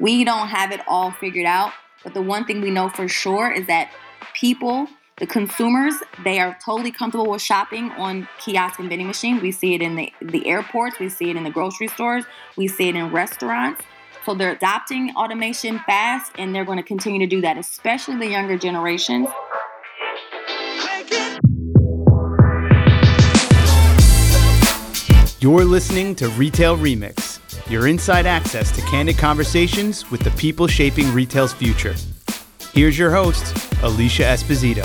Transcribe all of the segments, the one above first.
We don't have it all figured out, but the one thing we know for sure is that people, the consumers, they are totally comfortable with shopping on kiosk and vending machines. We see it in the, the airports, we see it in the grocery stores, we see it in restaurants. So they're adopting automation fast and they're going to continue to do that, especially the younger generations. You're listening to Retail Remix, your inside access to candid conversations with the people shaping retail's future. Here's your host, Alicia Esposito.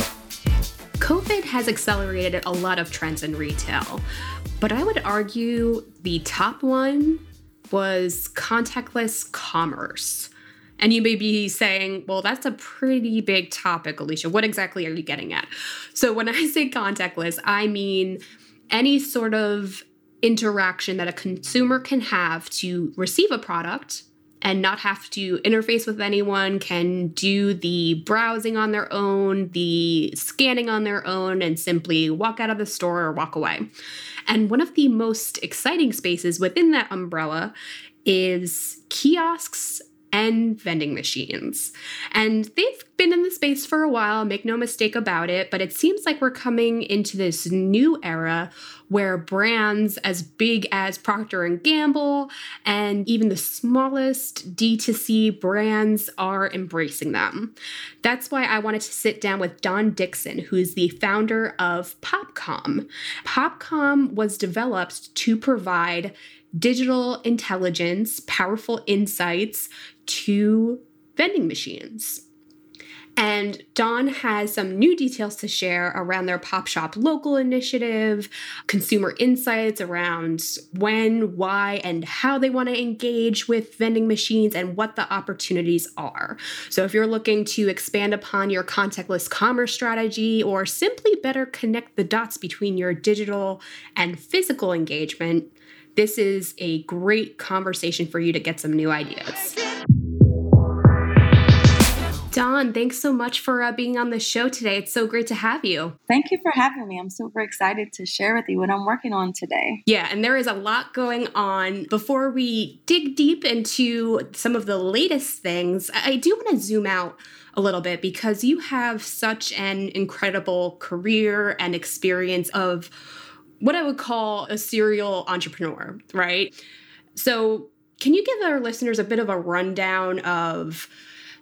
COVID has accelerated a lot of trends in retail, but I would argue the top one was contactless commerce. And you may be saying, well, that's a pretty big topic, Alicia. What exactly are you getting at? So, when I say contactless, I mean any sort of interaction that a consumer can have to receive a product and not have to interface with anyone, can do the browsing on their own, the scanning on their own, and simply walk out of the store or walk away. And one of the most exciting spaces within that umbrella is kiosks and vending machines. And they've been in the space for a while, make no mistake about it, but it seems like we're coming into this new era where brands as big as Procter and Gamble and even the smallest D2C brands are embracing them. That's why I wanted to sit down with Dawn Dixon, who is the founder of Popcom. Popcom was developed to provide digital intelligence, powerful insights to vending machines. And Dawn has some new details to share around their Pop Shop Local initiative, consumer insights around when, why, and how they want to engage with vending machines and what the opportunities are. So, if you're looking to expand upon your contactless commerce strategy or simply better connect the dots between your digital and physical engagement, this is a great conversation for you to get some new ideas. Dawn, thanks so much for uh, being on the show today. It's so great to have you. Thank you for having me. I'm super excited to share with you what I'm working on today. Yeah, and there is a lot going on. Before we dig deep into some of the latest things, I do want to zoom out a little bit because you have such an incredible career and experience of what I would call a serial entrepreneur, right? So, can you give our listeners a bit of a rundown of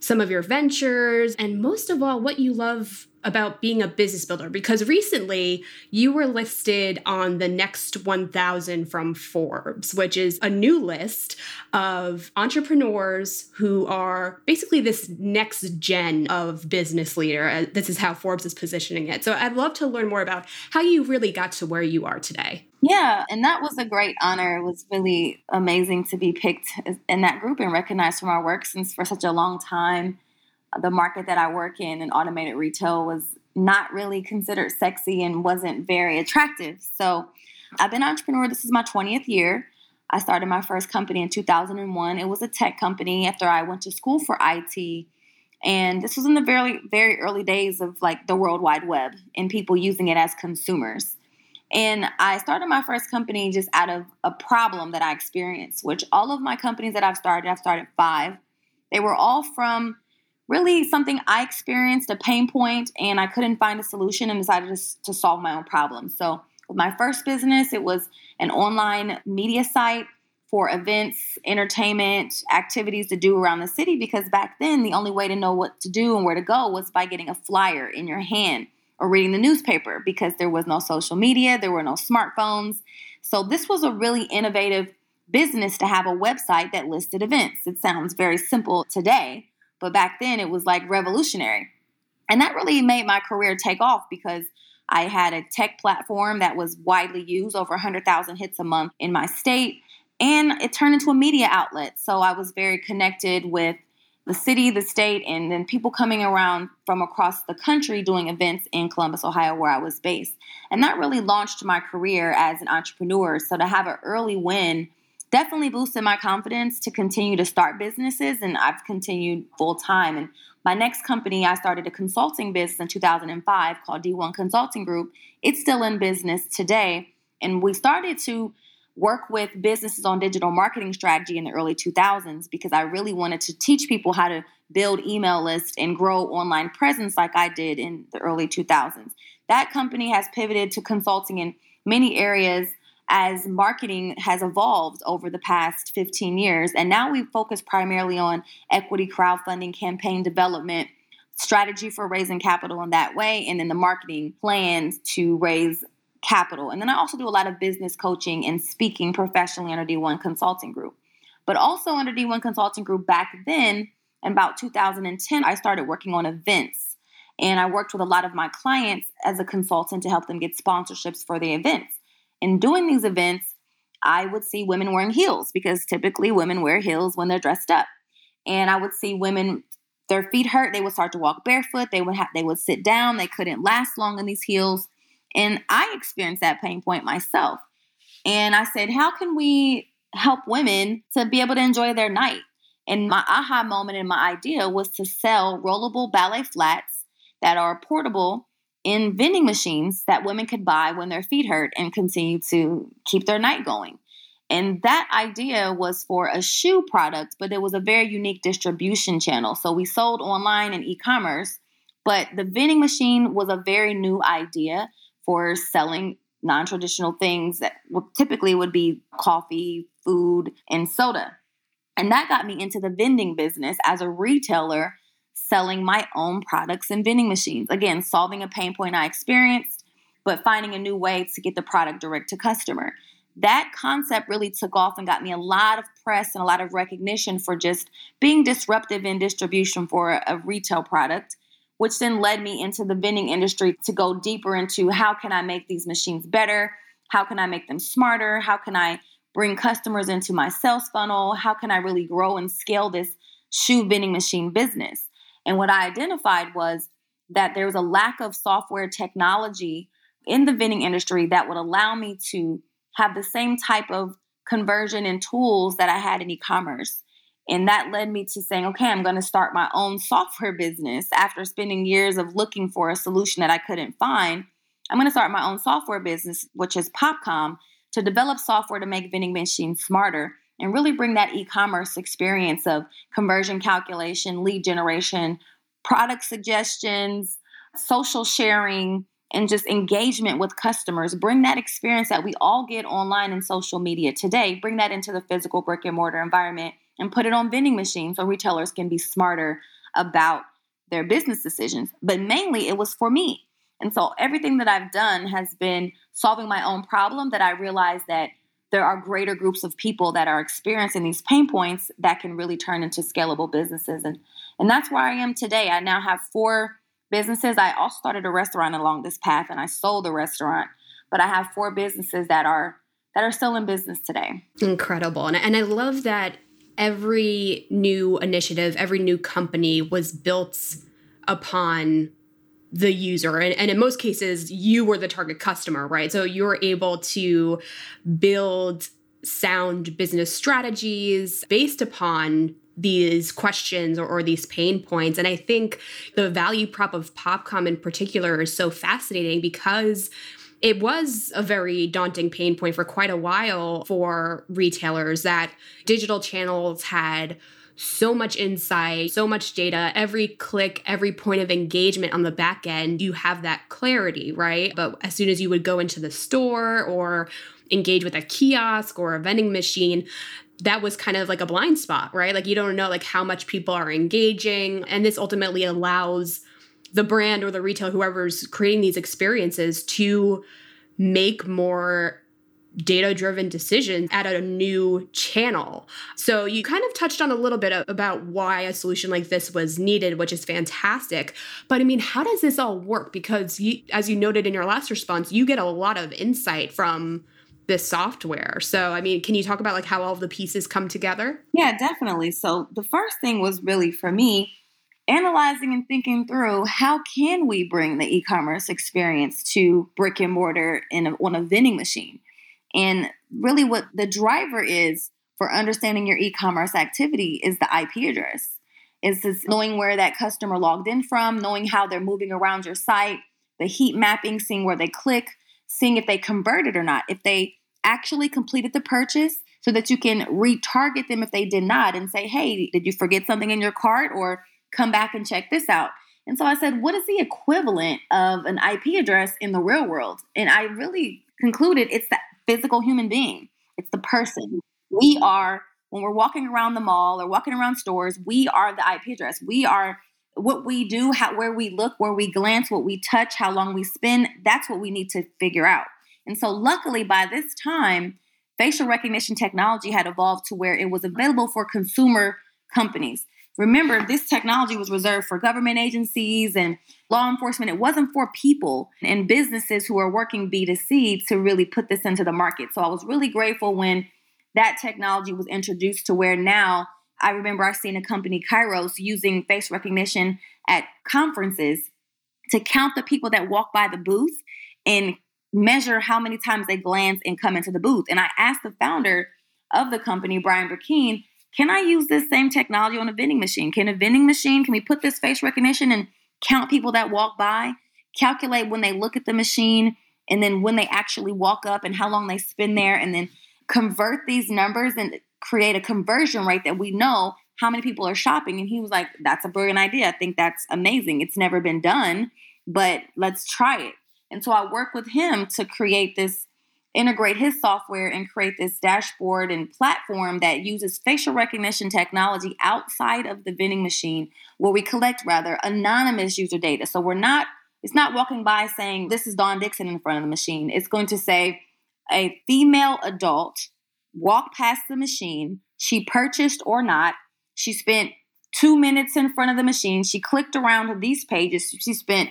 some of your ventures, and most of all, what you love about being a business builder because recently you were listed on the next 1000 from Forbes, which is a new list of entrepreneurs who are basically this next gen of business leader. Uh, this is how Forbes is positioning it. So I'd love to learn more about how you really got to where you are today. Yeah, and that was a great honor. It was really amazing to be picked in that group and recognized for my work since for such a long time uh, the market that I work in in automated retail was not really considered sexy and wasn't very attractive. So I've been an entrepreneur. This is my 20th year. I started my first company in 2001. It was a tech company after I went to school for IT. And this was in the very, very early days of like the World Wide Web and people using it as consumers. And I started my first company just out of a problem that I experienced, which all of my companies that I've started, I've started five, they were all from really something I experienced, a pain point, and I couldn't find a solution and decided to, to solve my own problem. So, with my first business, it was an online media site for events, entertainment, activities to do around the city because back then the only way to know what to do and where to go was by getting a flyer in your hand or reading the newspaper because there was no social media, there were no smartphones. So this was a really innovative business to have a website that listed events. It sounds very simple today, but back then it was like revolutionary. And that really made my career take off because I had a tech platform that was widely used, over 100,000 hits a month in my state, and it turned into a media outlet. So I was very connected with the city, the state, and then people coming around from across the country doing events in Columbus, Ohio, where I was based. And that really launched my career as an entrepreneur. So to have an early win definitely boosted my confidence to continue to start businesses and I've continued full time and my next company I started a consulting business in 2005 called D1 Consulting Group. It's still in business today and we started to work with businesses on digital marketing strategy in the early 2000s because I really wanted to teach people how to build email lists and grow online presence like I did in the early 2000s. That company has pivoted to consulting in many areas as marketing has evolved over the past 15 years. And now we focus primarily on equity crowdfunding, campaign development, strategy for raising capital in that way, and then the marketing plans to raise capital. And then I also do a lot of business coaching and speaking professionally under D1 Consulting Group. But also under D1 Consulting Group back then, in about 2010, I started working on events. And I worked with a lot of my clients as a consultant to help them get sponsorships for the events. In doing these events, I would see women wearing heels because typically women wear heels when they're dressed up. And I would see women their feet hurt, they would start to walk barefoot, they would have they would sit down, they couldn't last long in these heels. And I experienced that pain point myself. And I said, how can we help women to be able to enjoy their night? And my aha moment and my idea was to sell rollable ballet flats that are portable in vending machines that women could buy when their feet hurt and continue to keep their night going. And that idea was for a shoe product, but it was a very unique distribution channel. So we sold online and e commerce, but the vending machine was a very new idea for selling non traditional things that typically would be coffee, food, and soda. And that got me into the vending business as a retailer selling my own products and vending machines. Again, solving a pain point I experienced, but finding a new way to get the product direct to customer. That concept really took off and got me a lot of press and a lot of recognition for just being disruptive in distribution for a, a retail product which then led me into the vending industry to go deeper into how can I make these machines better? How can I make them smarter? How can I bring customers into my sales funnel? How can I really grow and scale this shoe vending machine business? And what I identified was that there was a lack of software technology in the vending industry that would allow me to have the same type of conversion and tools that I had in e commerce. And that led me to saying, okay, I'm going to start my own software business after spending years of looking for a solution that I couldn't find. I'm going to start my own software business, which is Popcom, to develop software to make vending machines smarter and really bring that e commerce experience of conversion calculation, lead generation, product suggestions, social sharing, and just engagement with customers. Bring that experience that we all get online and social media today, bring that into the physical brick and mortar environment and put it on vending machines so retailers can be smarter about their business decisions. But mainly it was for me. And so everything that I've done has been solving my own problem that I realized that there are greater groups of people that are experiencing these pain points that can really turn into scalable businesses. And and that's where I am today. I now have four businesses. I also started a restaurant along this path and I sold the restaurant, but I have four businesses that are that are still in business today. Incredible. And, and I love that every new initiative, every new company was built upon the user. And, and, in most cases, you were the target customer, right? So you're able to build sound business strategies based upon these questions or, or, these pain points. And I think the value prop of Popcom in particular is so fascinating because it was a very daunting pain point for quite a while for retailers that digital channels had so much insight, so much data, every click, every point of engagement on the back end, you have that clarity, right? But as soon as you would go into the store or engage with a kiosk or a vending machine, that was kind of like a blind spot, right? Like you don't know like how much people are engaging and this ultimately allows the brand or the retail, whoever's creating these experiences, to make more data driven decisions at a new channel. So you kind of touched on a little bit about why a solution like this was needed, which is fantastic. But I mean, how does this all work? Because you, as you noted in your last response, you get a lot of insight from this software. So, I mean, can you talk about like how all the pieces come together? Yeah, definitely. So, the first thing was really for me analyzing and thinking through how can we bring the e-commerce experience to brick and mortar in a, on a vending machine. And really what the driver is for understanding your e-commerce activity is the ip address. Is this knowing where that customer logged in from knowing how they're moving around your site the heat mapping seeing where they click seeing if they converted or not if they actually completed the purchase so that you can retarget them if they did not and say, hey, did you forget something in your cart or come back and check this out? And so I said, what is the equivalent of an IP address in the real world? And I really concluded it's the physical human being, it's the person. We are, when we're walking around the mall or walking around stores, we are the IP address. We are what we do, how, where we look, where we glance, what we touch, how long we spend. That's what we need to figure out. And so, luckily, by this time, facial recognition technology had evolved to where it was available for consumer companies. Remember, this technology was reserved for government agencies and law enforcement. It wasn't for people and businesses who are working B2C to really put this into the market. So I was really grateful when that technology was introduced to where now I remember I seen a company, Kairos, using face recognition at conferences to count the people that walk by the booth and measure how many times they glance and come into the booth. And I asked the founder of the company, Brian Brackeen, can I use this same technology on a vending machine? Can a vending machine, can we put this face recognition and count people that walk by, calculate when they look at the machine, and then when they actually walk up and how long they spend there, and then convert these numbers and create a conversion rate that we know how many people are shopping? And he was like, that's a brilliant idea. I think that's amazing. It's never been done, but let's try it. And so I work with him to create this, integrate his software and create this dashboard and platform that uses facial recognition technology outside of the vending machine, where we collect rather anonymous user data. So we're not, it's not walking by saying, this is Dawn Dixon in front of the machine. It's going to say, a female adult walked past the machine. She purchased or not. She spent two minutes in front of the machine. She clicked around these pages. She spent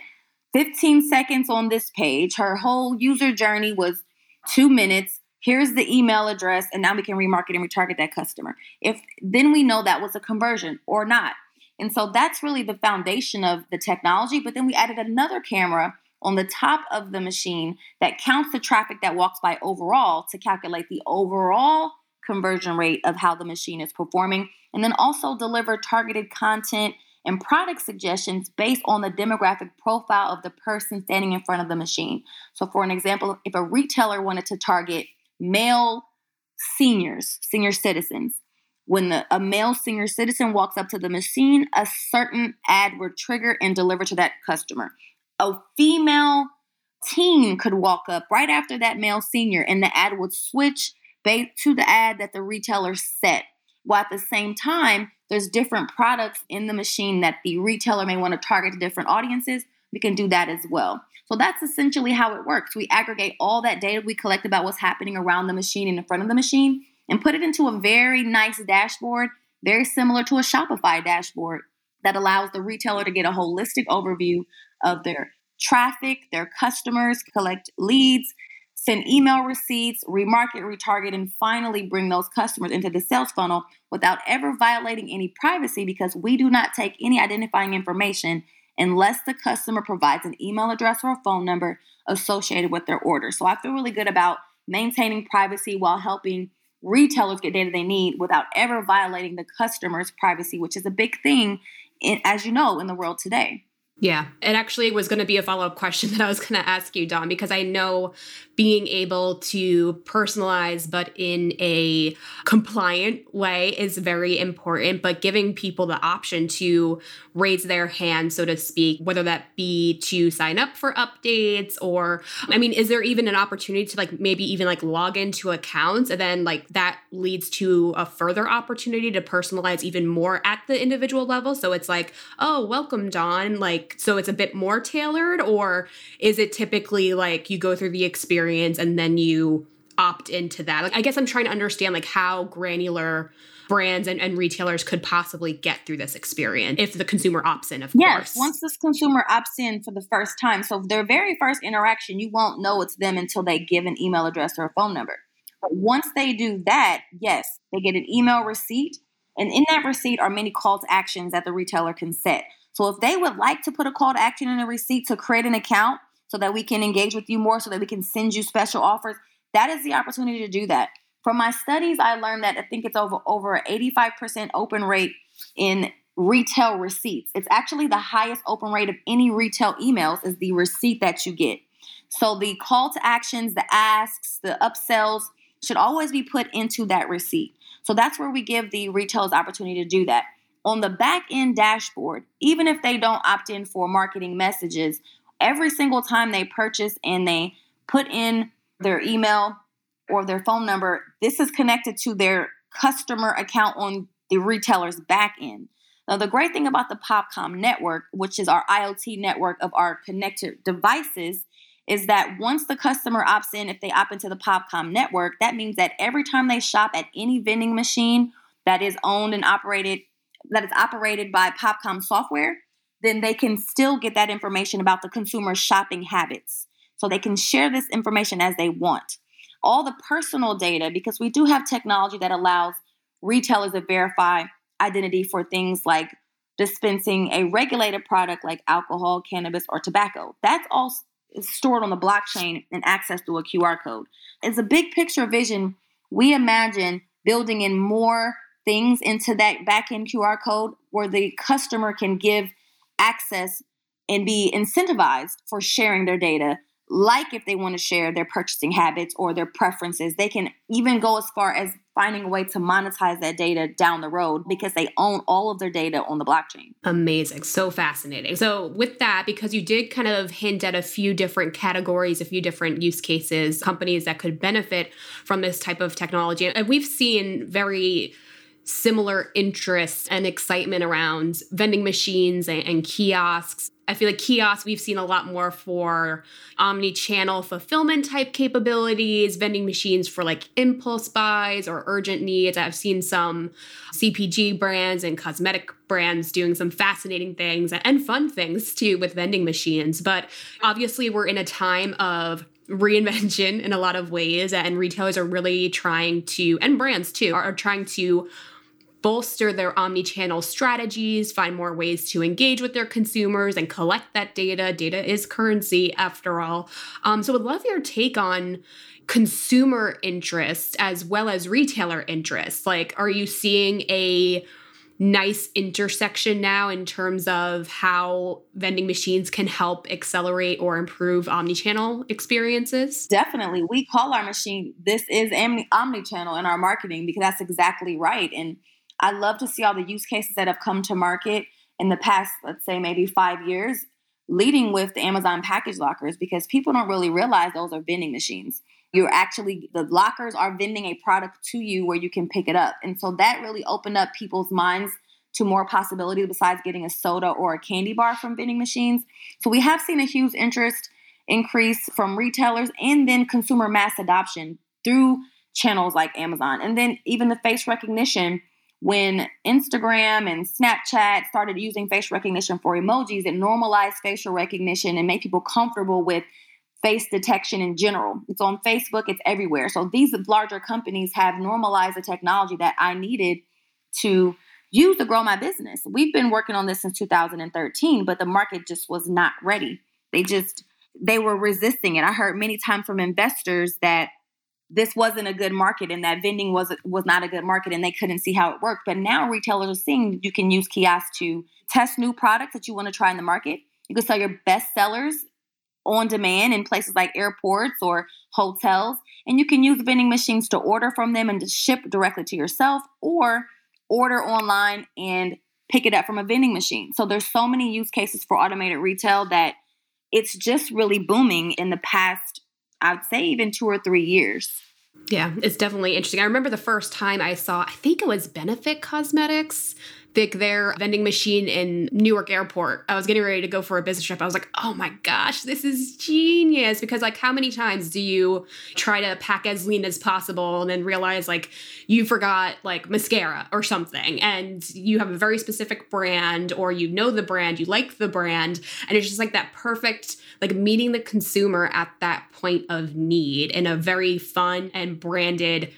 15 seconds on this page. Her whole user journey was two minutes. Here's the email address, and now we can remarket and retarget that customer. If then we know that was a conversion or not. And so that's really the foundation of the technology. But then we added another camera on the top of the machine that counts the traffic that walks by overall to calculate the overall conversion rate of how the machine is performing, and then also deliver targeted content and product suggestions based on the demographic profile of the person standing in front of the machine. So, for an example, if a retailer wanted to target male seniors, senior citizens, when the, a male senior citizen walks up to the machine, a certain ad would trigger and deliver to that customer. A female teen could walk up right after that male senior, and the ad would switch to the ad that the retailer set. While at the same time, there's different products in the machine that the retailer may want to target to different audiences. We can do that as well. So that's essentially how it works. We aggregate all that data we collect about what's happening around the machine and in front of the machine and put it into a very nice dashboard, very similar to a Shopify dashboard that allows the retailer to get a holistic overview of their traffic, their customers, collect leads, send email receipts, remarket, retarget, and finally bring those customers into the sales funnel without ever violating any privacy because we do not take any identifying information unless the customer provides an email address or a phone number associated with their order. So I feel really good about maintaining privacy while helping retailers get data they need without ever violating the customer's privacy, which is a big thing, in, as you know, in the world today. Yeah, it actually was going to be a follow up question that I was going to ask you, Dawn, because I know being able to personalize but in a compliant way is very important, but giving people the option to raise their hand, so to speak, whether that be to sign up for updates or, I mean, is there even an opportunity to like maybe even like log into accounts and then like that leads to a further opportunity to personalize even more at the individual level? So it's like, oh, welcome, Dawn. Like, so it's a bit more tailored, or is it typically like you go through the experience? and then you opt into that. Like I guess I'm trying to understand like how granular brands and, and retailers could possibly get through this experience if the consumer opts in, of yes, course. Once this consumer opts in for the first time, so their very first interaction, you won't know it's them until they give an email address or a phone number. But once they do that, yes, they get an email receipt. And in that receipt are many call to actions that the retailer can set. So if they would like to put a call to action in a receipt to create an account, so that we can engage with you more, so that we can send you special offers. That is the opportunity to do that. From my studies, I learned that I think it's over over 85% open rate in retail receipts. It's actually the highest open rate of any retail emails is the receipt that you get. So the call to actions, the asks, the upsells, should always be put into that receipt. So that's where we give the retailers opportunity to do that. On the back end dashboard, even if they don't opt in for marketing messages, every single time they purchase and they put in their email or their phone number, this is connected to their customer account on the retailer's back end. Now, the great thing about the Popcom network, which is our IoT network of our connected devices, is that once the customer opts in, if they opt into the Popcom network, that means that every time they shop at any vending machine that is owned and operated, that is operated by Popcom software, then they can still get that information about the consumer's shopping habits. So they can share this information as they want. All the personal data, because we do have technology that allows retailers to verify identity for things like dispensing a regulated product like alcohol, cannabis, or tobacco. That's all stored on the blockchain and accessed through a QR code. It's a big picture vision. We imagine building in more things into that backend QR code where the customer can give access and be incentivized for sharing their data like if they want to share their purchasing habits or their preferences they can even go as far as finding a way to monetize that data down the road because they own all of their data on the blockchain. Amazing. So fascinating. So, with that, because you did kind of hint at a few different categories, a few different use cases, companies that could benefit from this type of technology, and we've seen very similar interest and excitement around vending machines and, and kiosks I feel like kiosks we've seen a lot more for omni-channel fulfillment type capabilities, vending machines for like impulse buys or urgent needs. I've seen some CPG brands and cosmetic brands doing some fascinating things and fun things too with vending machines. But obviously we're in a time of reinvention in a lot of ways and retailers are really trying to and brands too are trying to bolster their omni-channel strategies, find more ways to engage with their consumers and collect that data. Data is currency after all. Um, so would love your take on consumer interest as well as retailer interest. Like, are you seeing a nice intersection now in terms of how vending machines can help accelerate or improve omni-channel experiences? Definitely. We call our machine this is omni-channel in our marketing because that's exactly right. And I love to see all the use cases that have come to market in the past, let's say maybe five years, leading with the Amazon package lockers because people don't really realize those are vending machines. You're actually, the lockers are vending a product to you where you can pick it up. And so that really opened up people's minds to more possibilities besides getting a soda or a candy bar from vending machines. So we have seen a huge interest increase from retailers and then consumer mass adoption through channels like Amazon. And then even the face recognition when Instagram and Snapchat started using facial recognition for emojis, it normalized facial recognition and made people comfortable with face detection in general. It's on Facebook, it's everywhere. So these larger companies have normalized the technology that I needed to use to grow my business. We've been working on this since 2013, but the market just was not ready. They just they were resisting it. I heard many times from investors that this wasn't a good market and that vending was was not a good market and they couldn't see how it worked. But now retailers are seeing you can use kiosks to test new products that you want to try in the market. You can sell your best sellers on demand in places like airports or hotels. And you can use vending machines to order from them and to ship directly to yourself or order online and pick it up from a vending machine. So there's so many use cases for automated retail that it's just really booming in the past I'd say even two or three years. Yeah, it's definitely interesting. I remember the first time I saw, I think it was Benefit Cosmetics Vic their vending machine in Newark Airport. I was getting ready to go for a business trip. I was like, oh my gosh, this is genius. Because, like, how many times do you try to pack as lean as possible and then realize, like, you forgot, like, mascara or something, and you have a very specific brand, or you know the brand, you like the brand, and it's just like that perfect, like, meeting the consumer at that point of need in a very fun and branded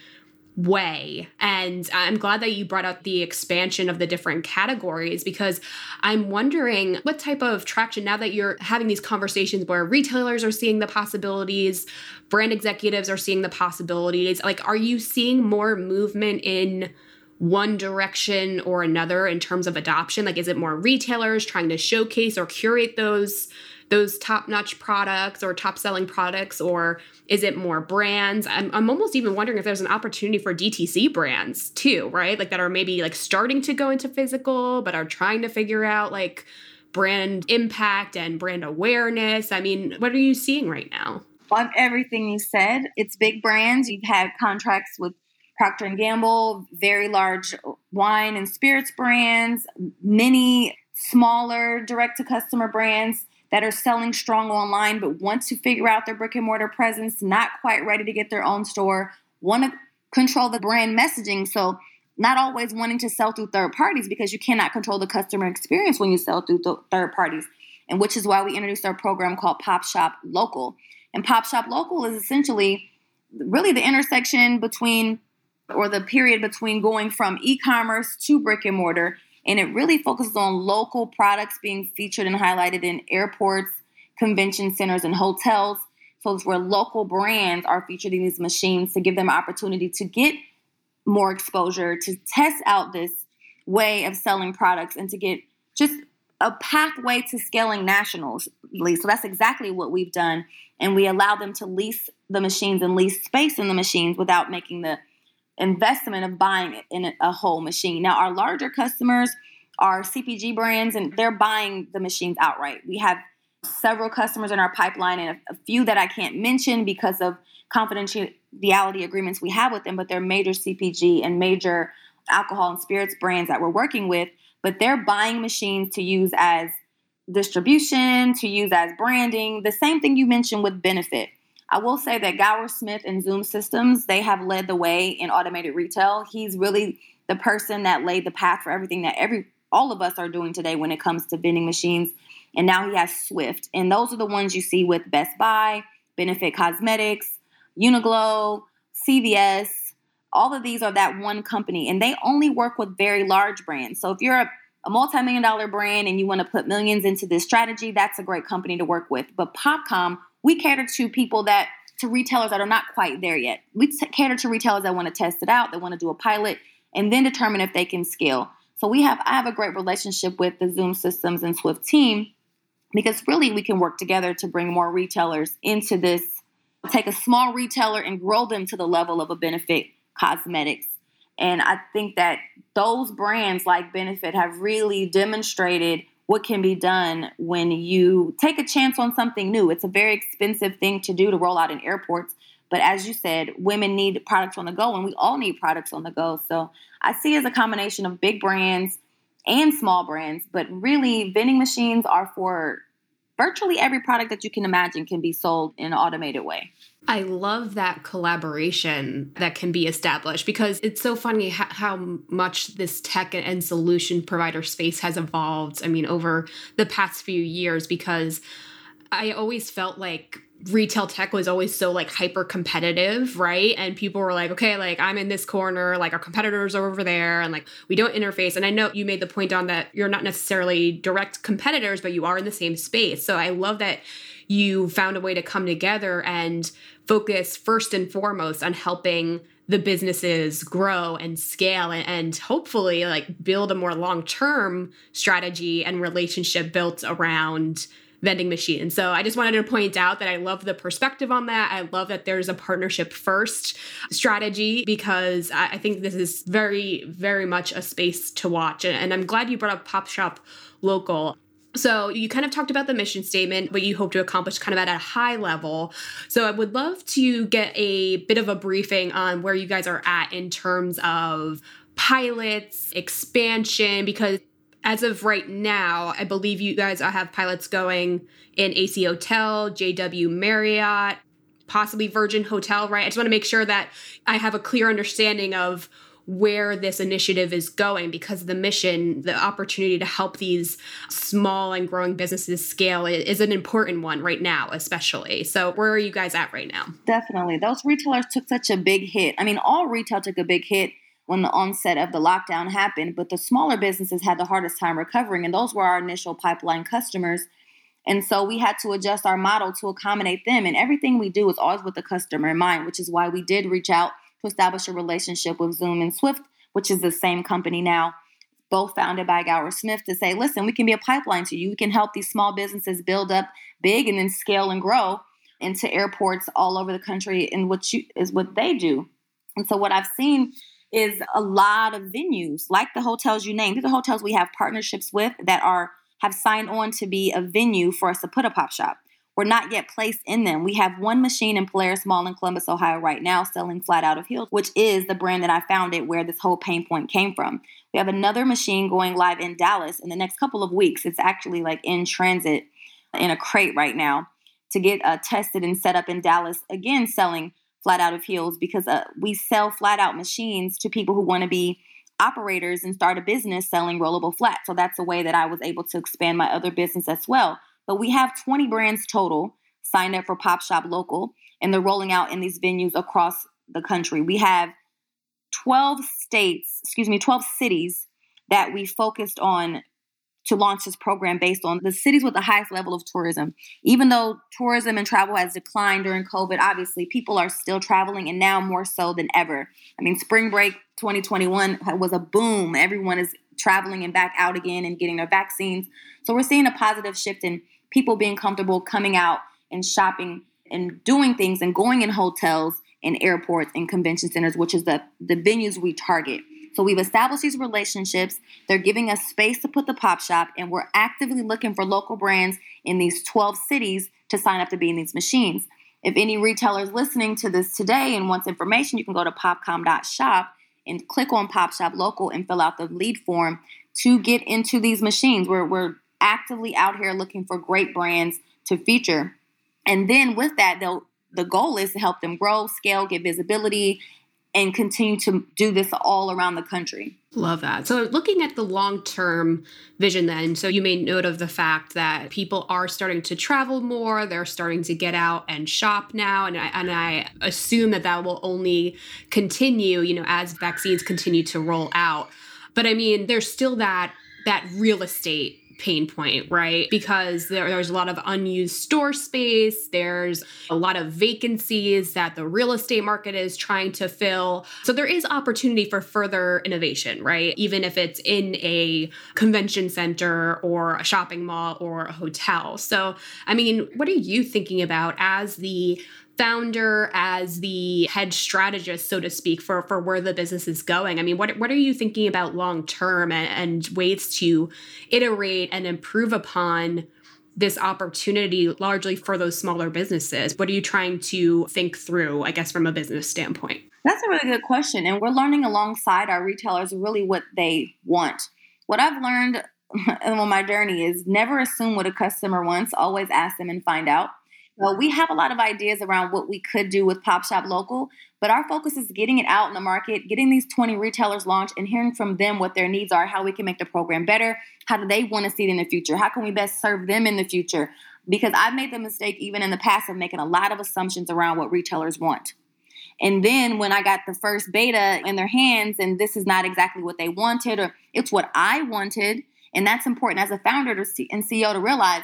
way. And I'm glad that you brought out the expansion of the different categories because I'm wondering what type of traction now that you're having these conversations where retailers are seeing the possibilities, brand executives are seeing the possibilities. Like, are you seeing more movement in one direction or another in terms of adoption? Like, is it more retailers trying to showcase or curate those? those top notch products or top selling products, or is it more brands? I'm, I'm almost even wondering if there's an opportunity for DTC brands too, right? Like that are maybe like starting to go into physical, but are trying to figure out like brand impact and brand awareness. I mean, what are you seeing right now? On everything you said, it's big brands. You've had contracts with Procter and Gamble, very large wine and spirits brands, many smaller direct to customer brands that are selling strong online but want to figure out their brick and mortar presence, not quite ready to get their own store, want to control the brand messaging. So, not always wanting to sell through third parties because you cannot control the customer experience when you sell through th- third parties. And which is why we introduced our program called Pop Shop Local. And Pop Shop Local is essentially really the intersection between or the period between going from e-commerce to brick and mortar and it really focuses on local products being featured and highlighted in airports convention centers and hotels. So it's where local brands are featured in these machines to give them opportunity to get more exposure to test out this way of selling products and to get just a pathway to scaling nationally. So that's exactly what we've done. And we allow them to lease the machines and lease space in the machines without making the investment of buying it in a whole machine. Now, our larger customers are CPG brands and they're buying the machines outright. We have several customers in our pipeline and a, few that I can't mention because of confidentiality agreements we have with them, but they're major CPG and major alcohol and spirits brands that we're working with. But they're buying machines to use as distribution, to use as branding, the same thing you mentioned with benefit. I will say that Gower Smith and Zoom Systems, they have led the way in automated retail. He's really the person that laid the path for everything that every all of us are doing today when it comes to vending machines. And now he has Swyft. And those are the ones you see with Best Buy, Benefit Cosmetics, Uniqlo, CVS. All of these are that one company, and they only work with very large brands. So if you're a, a multi million dollar brand and you want to put millions into this strategy, that's a great company to work with. But Popcom we cater to people that to retailers that are not quite there yet. We t- cater to retailers that want to test it out, that want to do a pilot, and then determine if they can scale. So we have I have a great relationship with the Zoom Systems and Swyft team because really we can work together to bring more retailers into this. Take a small retailer and grow them to the level of a Benefit Cosmetics. And I think that those brands like Benefit have really demonstrated what can be done when you take a chance on something new. It's a very expensive thing to do to roll out in airports. But as you said, women need products on the go, and we all need products on the go. So I see as a combination of big brands and small brands, but really, vending machines are for virtually every product that you can imagine can be sold in an automated way. I love that collaboration that can be established because it's so funny how, how, much this tech and solution provider space has evolved. I mean, over the past few years, because I always felt like retail tech was always so like hyper competitive, right? And people were like, okay, like I'm in this corner, like our competitors are over there, and like we don't interface. And I know you made the point on that you're not necessarily direct competitors, but you are in the same space. So I love that you found a way to come together and focus first and foremost on helping the businesses grow and scale and, and hopefully like build a more long-term strategy and relationship built around vending machine. So I just wanted to point out that I love the perspective on that. I love that there's a partnership first strategy because I, think this is very, very much a space to watch. And, and I'm glad you brought up Pop Shop Local. So you kind of talked about the mission statement, what you hope to accomplish kind of at a high level. So I would love to get a bit of a briefing on where you guys are at in terms of pilots, expansion, because as of right now, I believe you guys have pilots going in AC Hotel, JW Marriott, possibly Virgin Hotel, right? I just want to make sure that I have a clear understanding of where this initiative is going because the mission, the opportunity to help these small and growing businesses scale is an important one right now, especially. So, where are you guys at right now? Definitely. Those retailers took such a big hit. I mean, all retail took a big hit when the onset of the lockdown happened, but the smaller businesses had the hardest time recovering, and those were our initial pipeline customers. And so we had to adjust our model to accommodate them. And everything we do is always with the customer in mind, which is why we did reach out to establish a relationship with Zoom and Swyft, which is the same company now, both founded by Gower Smith, to say, listen, we can be a pipeline to you. We can help these small businesses build up big and then scale and grow into airports all over the country and what you is what they do. And so what I've seen is a lot of venues like the hotels you named. These are hotels we have partnerships with that are have signed on to be a venue for us to put a pop shop. We're not yet placed in them. We have one machine in Polaris Mall in Columbus, Ohio right now selling Flat Out of Heels, which is the brand that I founded where this whole pain point came from. We have another machine going live in Dallas in the next couple of weeks. It's actually like in transit in a crate right now to get uh, tested and set up in Dallas, again, selling Flat Out of Heels because uh, we sell flat out machines to people who want to be operators and start a business selling rollable flat. So that's a way that I was able to expand my other business as well. But we have 20 brands total signed up for Pop Shop Local, and they're rolling out in these venues across the country. We have 12 states, excuse me, 12 cities that we focused on to launch this program based on the cities with the highest level of tourism. Even though tourism and travel has declined during COVID, obviously people are still traveling and now more so than ever. I mean, spring break 2021 was a boom. Everyone is traveling and back out again and getting their vaccines. So we're seeing a positive shift in people being comfortable coming out and shopping and doing things and going in hotels and airports and convention centers, which is the, the venues we target. So we've established these relationships. They're giving us space to put the pop shop, and we're actively looking for local brands in these 12 cities to sign up to be in these machines. If any retailers listening to this today and wants information, you can go to popcom.shop and click on Pop Shop Local and fill out the lead form to get into these machines. We're, we're actively out here looking for great brands to feature. And then with that, they'll the goal is to help them grow, scale, get visibility, and continue to do this all around the country. Love that. So, looking at the long term vision, then, so you made note of the fact that people are starting to travel more, they're starting to get out and shop now. And I, and I assume that that will only continue, you know, as vaccines continue to roll out. But I mean, there's still that that real estate pain point, right? Because there, there's a lot of unused store space, there's a lot of vacancies that the real estate market is trying to fill. So there is opportunity for further innovation, right? Even if it's in a convention center or a shopping mall or a hotel. So, I mean, what are you thinking about as the founder as the head strategist so to speak for for where the business is going. I mean what what are you thinking about long term and, and ways to iterate and improve upon this opportunity largely for those smaller businesses? What are you trying to think through i guess from a business standpoint? That's a really good question and we're learning alongside our retailers really what they want. What i've learned on my journey is never assume what a customer wants always ask them and find out so we have a lot of ideas around what we could do with Pop Shop Local, but our focus is getting it out in the market, getting these 20 retailers launched, and hearing from them what their needs are, how we can make the program better, how do they want to see it in the future, how can we best serve them in the future? Because I've made the mistake even in the past of making a lot of assumptions around what retailers want. And then when I got the first beta in their hands, and this is not exactly what they wanted, or it's what I wanted, and that's important as a founder to see, and CEO to realize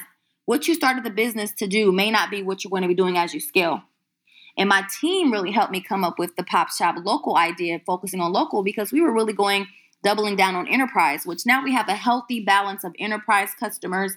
what you started the business to do may not be what you're going to be doing as you scale. And my team really helped me come up with the Pop Shop local idea, focusing on local because we were really going doubling down on enterprise, which now we have a healthy balance of enterprise customers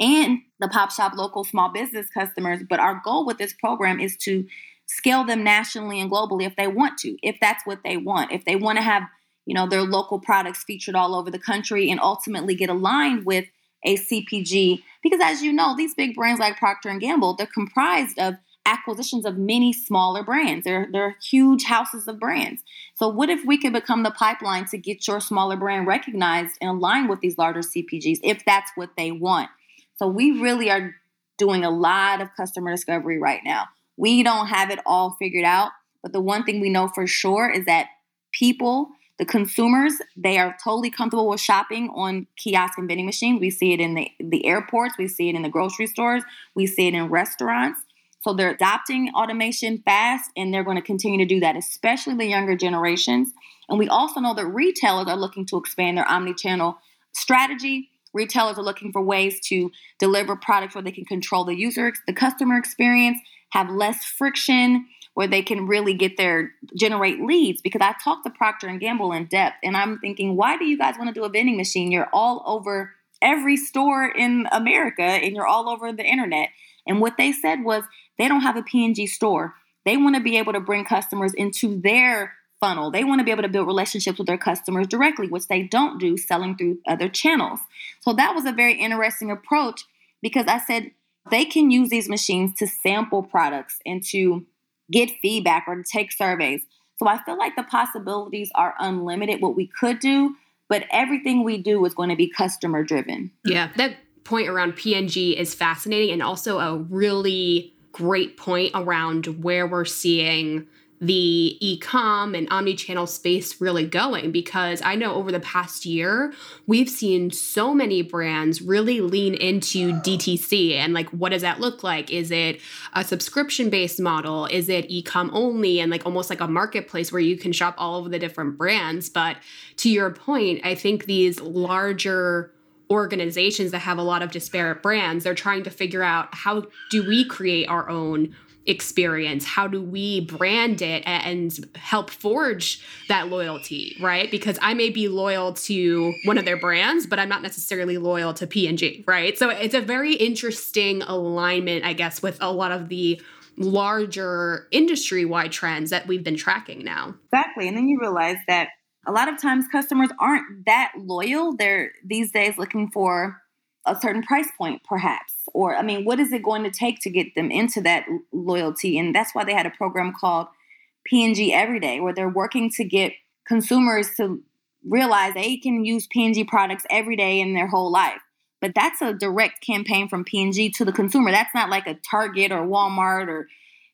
and the Pop Shop local small business customers. But our goal with this program is to scale them nationally and globally if they want to, if that's what they want. If they want to have, you know, their local products featured all over the country and ultimately get aligned with a CPG because as you know, these big brands like Procter and Gamble, they're comprised of acquisitions of many smaller brands. They're they're huge houses of brands. So what if we could become the pipeline to get your smaller brand recognized and aligned with these larger CPGs if that's what they want? So we really are doing a lot of customer discovery right now. We don't have it all figured out, but the one thing we know for sure is that people the consumers, they are totally comfortable with shopping on kiosk and vending machines. We see it in the, the airports, we see it in the grocery stores, we see it in restaurants. So they're adopting automation fast and they're going to continue to do that, especially the younger generations. And we also know that retailers are looking to expand their omni-channel strategy. Retailers are looking for ways to deliver products where they can control the user, the customer experience, have less friction, where they can really get their generate leads because I talked to Procter and Gamble in depth and I'm thinking why do you guys want to do a vending machine? You're all over every store in America and you're all over the internet. And what they said was they don't have a P&G store. They want to be able to bring customers into their funnel. They want to be able to build relationships with their customers directly which they don't do selling through other channels. So that was a very interesting approach because I said they can use these machines to sample products and to get feedback or take surveys. So I feel like the possibilities are unlimited, what we could do, but everything we do is going to be customer driven. Yeah, that point around P&G is fascinating and also a really great point around where we're seeing the e-com and omni-channel space really going because I know over the past year we've seen so many brands really lean into DTC and like what does that look like? Is it a subscription based model? Is it e-com only and like almost like a marketplace where you can shop all of the different brands? But to your point, I think these larger organizations that have a lot of disparate brands, they're trying to figure out how do we create our own experience? How do we brand it and help forge that loyalty, right? Because I may be loyal to one of their brands, but I'm not necessarily loyal to P&G, right? So it's a very interesting alignment, I guess, with a lot of the larger industry-wide trends that we've been tracking now. Exactly. And then you realize that a lot of times customers aren't that loyal. They're these days looking for a certain price point, perhaps. Or, I mean, what is it going to take to get them into that loyalty? And that's why they had a program called P&G Everyday, where they're working to get consumers to realize they can use P&G products every day in their whole life. But that's a direct campaign from P&G to the consumer. That's not like a Target or Walmart or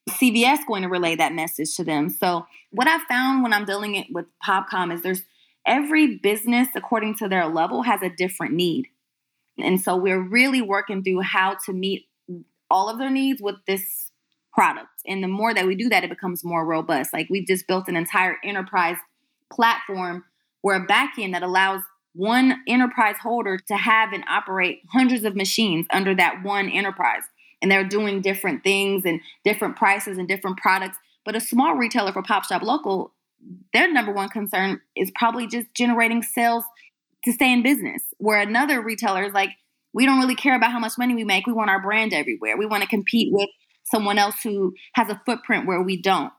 CVS going to relay that message to them. So what I found when I'm dealing it with Popcom is there's every business according to their level has a different need. And so we're really working through how to meet all of their needs with this product. And the more that we do that, it becomes more robust. Like we just built an entire enterprise platform where a backend that allows one enterprise holder to have and operate hundreds of machines under that one enterprise. And they're doing different things and different prices and different products. But a small retailer for Pop Shop Local, their number one concern is probably just generating sales to stay in business. Where another retailer is like, we don't really care about how much money we make. We want our brand everywhere. We want to compete with someone else who has a footprint where we don't.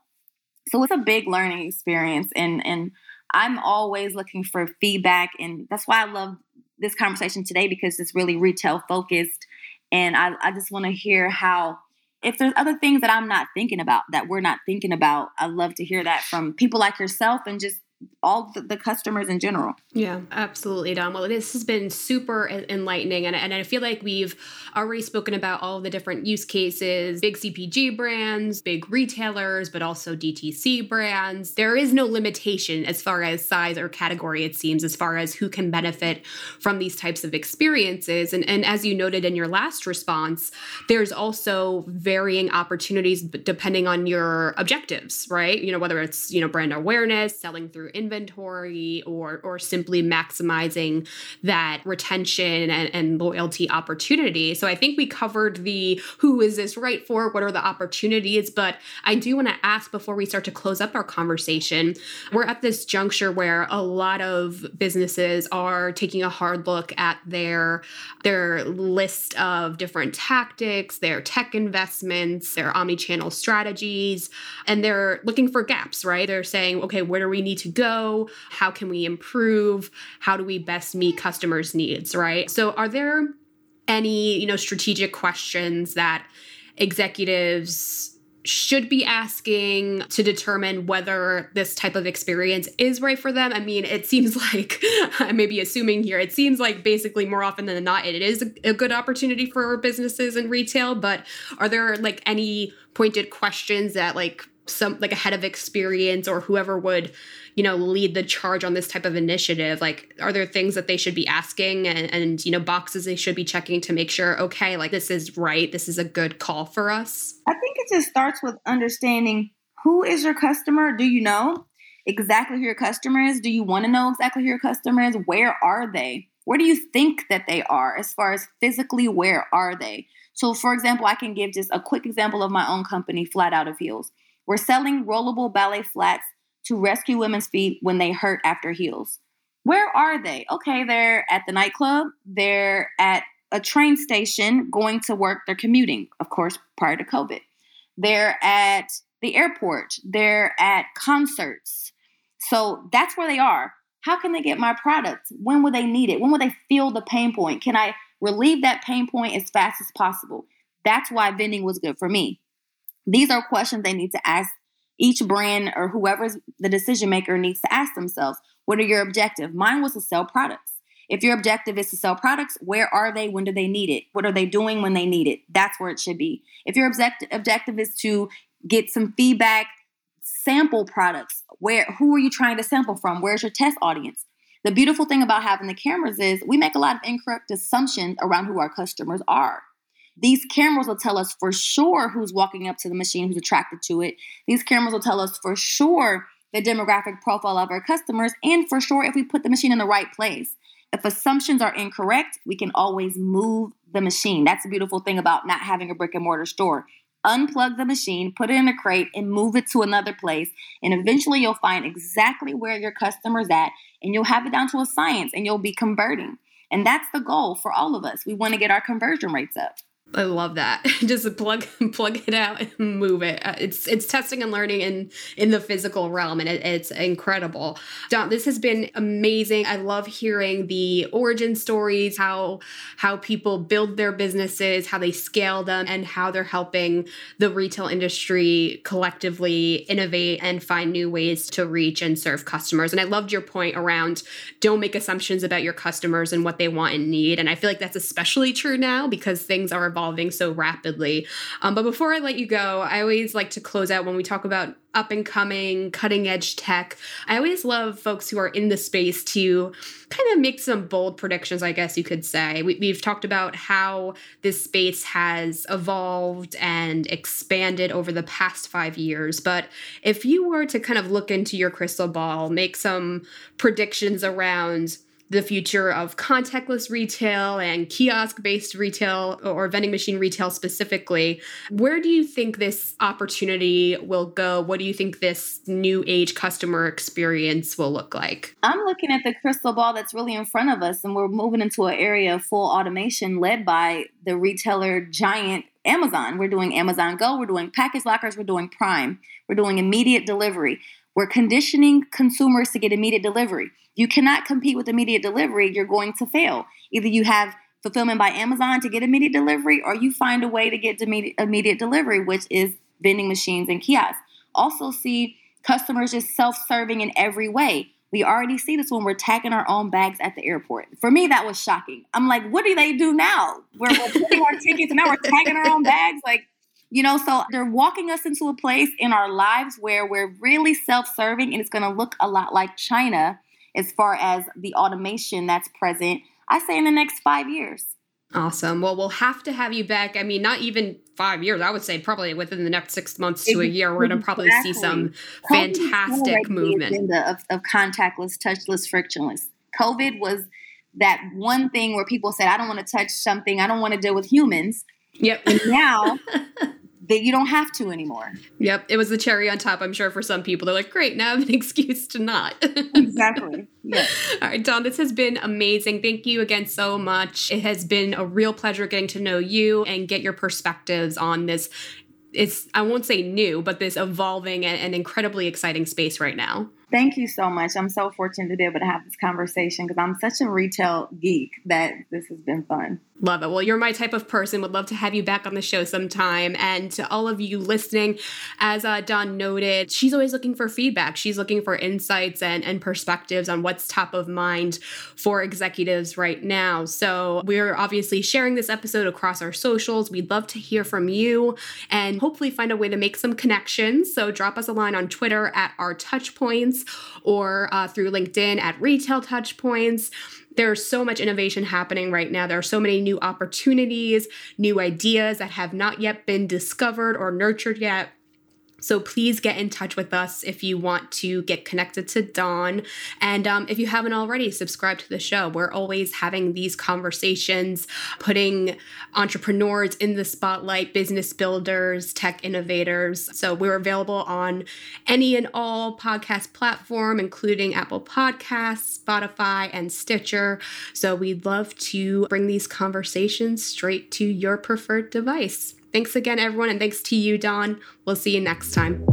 So it's a big learning experience and and I'm always looking for feedback and that's why I love this conversation today because it's really retail focused and I, I just want to hear how if there's other things that I'm not thinking about that we're not thinking about, I'd love to hear that from people like yourself and just all the, the, customers in general. Yeah, absolutely, Dawn. Well, this has been super enlightening. And, and I feel like we've already spoken about all the different use cases big CPG brands, big retailers, but also DTC brands. There is no limitation as far as size or category, it seems, as far as who can benefit from these types of experiences. And, and as you noted in your last response, there's also varying opportunities depending on your objectives, right? You know, whether it's, you know, brand awareness, selling through inventory or or simply maximizing that retention and, and loyalty opportunity. So I think we covered the who is this right for, what are the opportunities, but I do want to ask before we start to close up our conversation. We're at this juncture where a lot of businesses are taking a hard look at their their list of different tactics, their tech investments, their omni-channel strategies, and they're looking for gaps, right? They're saying, okay, where do we need to go? How can we improve? How do we best meet customers' needs, right? So are there any, you know, strategic questions that executives should be asking to determine whether this type of experience is right for them. I mean, it seems like I may be assuming here, it seems like basically more often than not, it is a good opportunity for businesses and retail. But are there like any pointed questions that like some like a head of experience or whoever would you know lead the charge on this type of initiative like are there things that they should be asking and, and you know boxes they should be checking to make sure okay like this is right this is a good call for us? I think it just starts with understanding who is your customer. Do you know exactly who your customer is? Do you want to know exactly who your customer is? Where are they? Where do you think that they are as far as physically where are they? So for example i can give just a quick example of my own company flat out of heels We're selling rollable ballet flats to rescue women's feet when they hurt after heels. Where are they? Okay, they're at the nightclub, they're at a train station going to work, they're commuting, of course, prior to COVID. They're at the airport, they're at concerts. So that's where they are. How can they get my product? When will they need it? When will they feel the pain point? Can I relieve that pain point as fast as possible? That's why vending was good for me. These are questions they need to ask each brand or whoever's the decision maker needs to ask themselves. What are your objective? Mine was to sell products. If your objective is to sell products, where are they? When do they need it? What are they doing when they need it? That's where it should be. If your objective objective is to get some feedback, sample products, where who are you trying to sample from? Where's your test audience? The beautiful thing about having the cameras is we make a lot of incorrect assumptions around who our customers are. These cameras will tell us for sure who's walking up to the machine, who's attracted to it. These cameras will tell us for sure the demographic profile of our customers, and for sure if we put the machine in the right place. If assumptions are incorrect, we can always move the machine. That's the beautiful thing about not having a brick and mortar store. Unplug the machine, put it in a crate, and move it to another place. And eventually, you'll find exactly where your customer's at, and you'll have it down to a science, and you'll be converting. And that's the goal for all of us. We want to get our conversion rates up. I love that. Just plug plug it out and move it. Uh, it's it's testing and learning in in the physical realm, and it, it's incredible. Dawn, this has been amazing. I love hearing the origin stories, how how people build their businesses, how they scale them, and how they're helping the retail industry collectively innovate and find new ways to reach and serve customers. And I loved your point around don't make assumptions about your customers and what they want and need. And I feel like that's especially true now because things are evolving so rapidly. Um, but before I let you go, I always like to close out when we talk about up and coming, cutting edge tech. I always love folks who are in the space to kind of make some bold predictions, I guess you could say. We, have talked about how this space has evolved and expanded over the past five years. But if you were to kind of look into your crystal ball, make some predictions around the future of contactless retail and kiosk based retail or vending machine retail specifically. Where do you think this opportunity will go? What do you think this new age customer experience will look like? I'm looking at the crystal ball that's really in front of us, and we're moving into an area of full automation led by the retailer giant Amazon. We're doing Amazon Go, we're doing package lockers, we're doing Prime, we're doing immediate delivery. We're conditioning consumers to get immediate delivery. You cannot compete with immediate delivery, you're going to fail. Either you have fulfillment by Amazon to get immediate delivery, or you find a way to get immediate delivery, which is vending machines and kiosks. Also, see customers just self serving in every way. We already see this when we're tagging our own bags at the airport. For me, that was shocking. I'm like, what do they do now? We're, we're putting our tickets and now we're tagging our own bags. Like, you know, so they're walking us into a place in our lives where we're really self serving and it's going to look a lot like China as far as the automation that's present, I say in the next five years. Awesome. Well, we'll have to have you back. I mean, not even five years. I would say probably within the next six months to a year, we're going to probably see some fantastic movement of, of contactless, touchless, frictionless. COVID was that one thing where people said, "I don't want to touch something. I don't want to deal with humans." Yep. And now that you don't have to anymore. Yep, it was the cherry on top, I'm sure, for some people. They're like, great, now I have an excuse to not. exactly. Yeah. All right, Dawn, this has been amazing. Thank you again so much. It has been a real pleasure getting to know you and get your perspectives on this. It's, I won't say new, but this evolving and, and incredibly exciting space right now. Thank you so much. I'm so fortunate to be able to have this conversation because I'm such a retail geek that this has been fun. Love it. Well, you're my type of person. Would love to have you back on the show sometime. And to all of you listening, as uh, Dawn noted, she's always looking for feedback. She's looking for insights and, and perspectives on what's top of mind for executives right now. So we're obviously sharing this episode across our socials. We'd love to hear from you and hopefully find a way to make some connections. So drop us a line on Twitter at our touch points or uh, through LinkedIn at retail Touchpoints. there's so much innovation happening right now. There are so many new opportunities, new ideas that have not yet been discovered or nurtured yet. So please get in touch with us if you want to get connected to Dawn. And um, if you haven't already, subscribe to the show. We're always having these conversations, putting entrepreneurs in the spotlight, business builders, tech innovators. So we're available on any and all podcast platform, including Apple Podcasts, Spotify, and Stitcher. So we'd love to bring these conversations straight to your preferred device. Thanks again, everyone, and thanks to you, Dawn. We'll see you next time.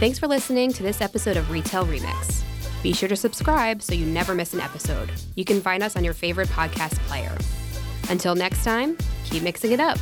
Thanks for listening to this episode of Retail Remix. Be sure to subscribe so you never miss an episode. You can find us on your favorite podcast player. Until next time, keep mixing it up.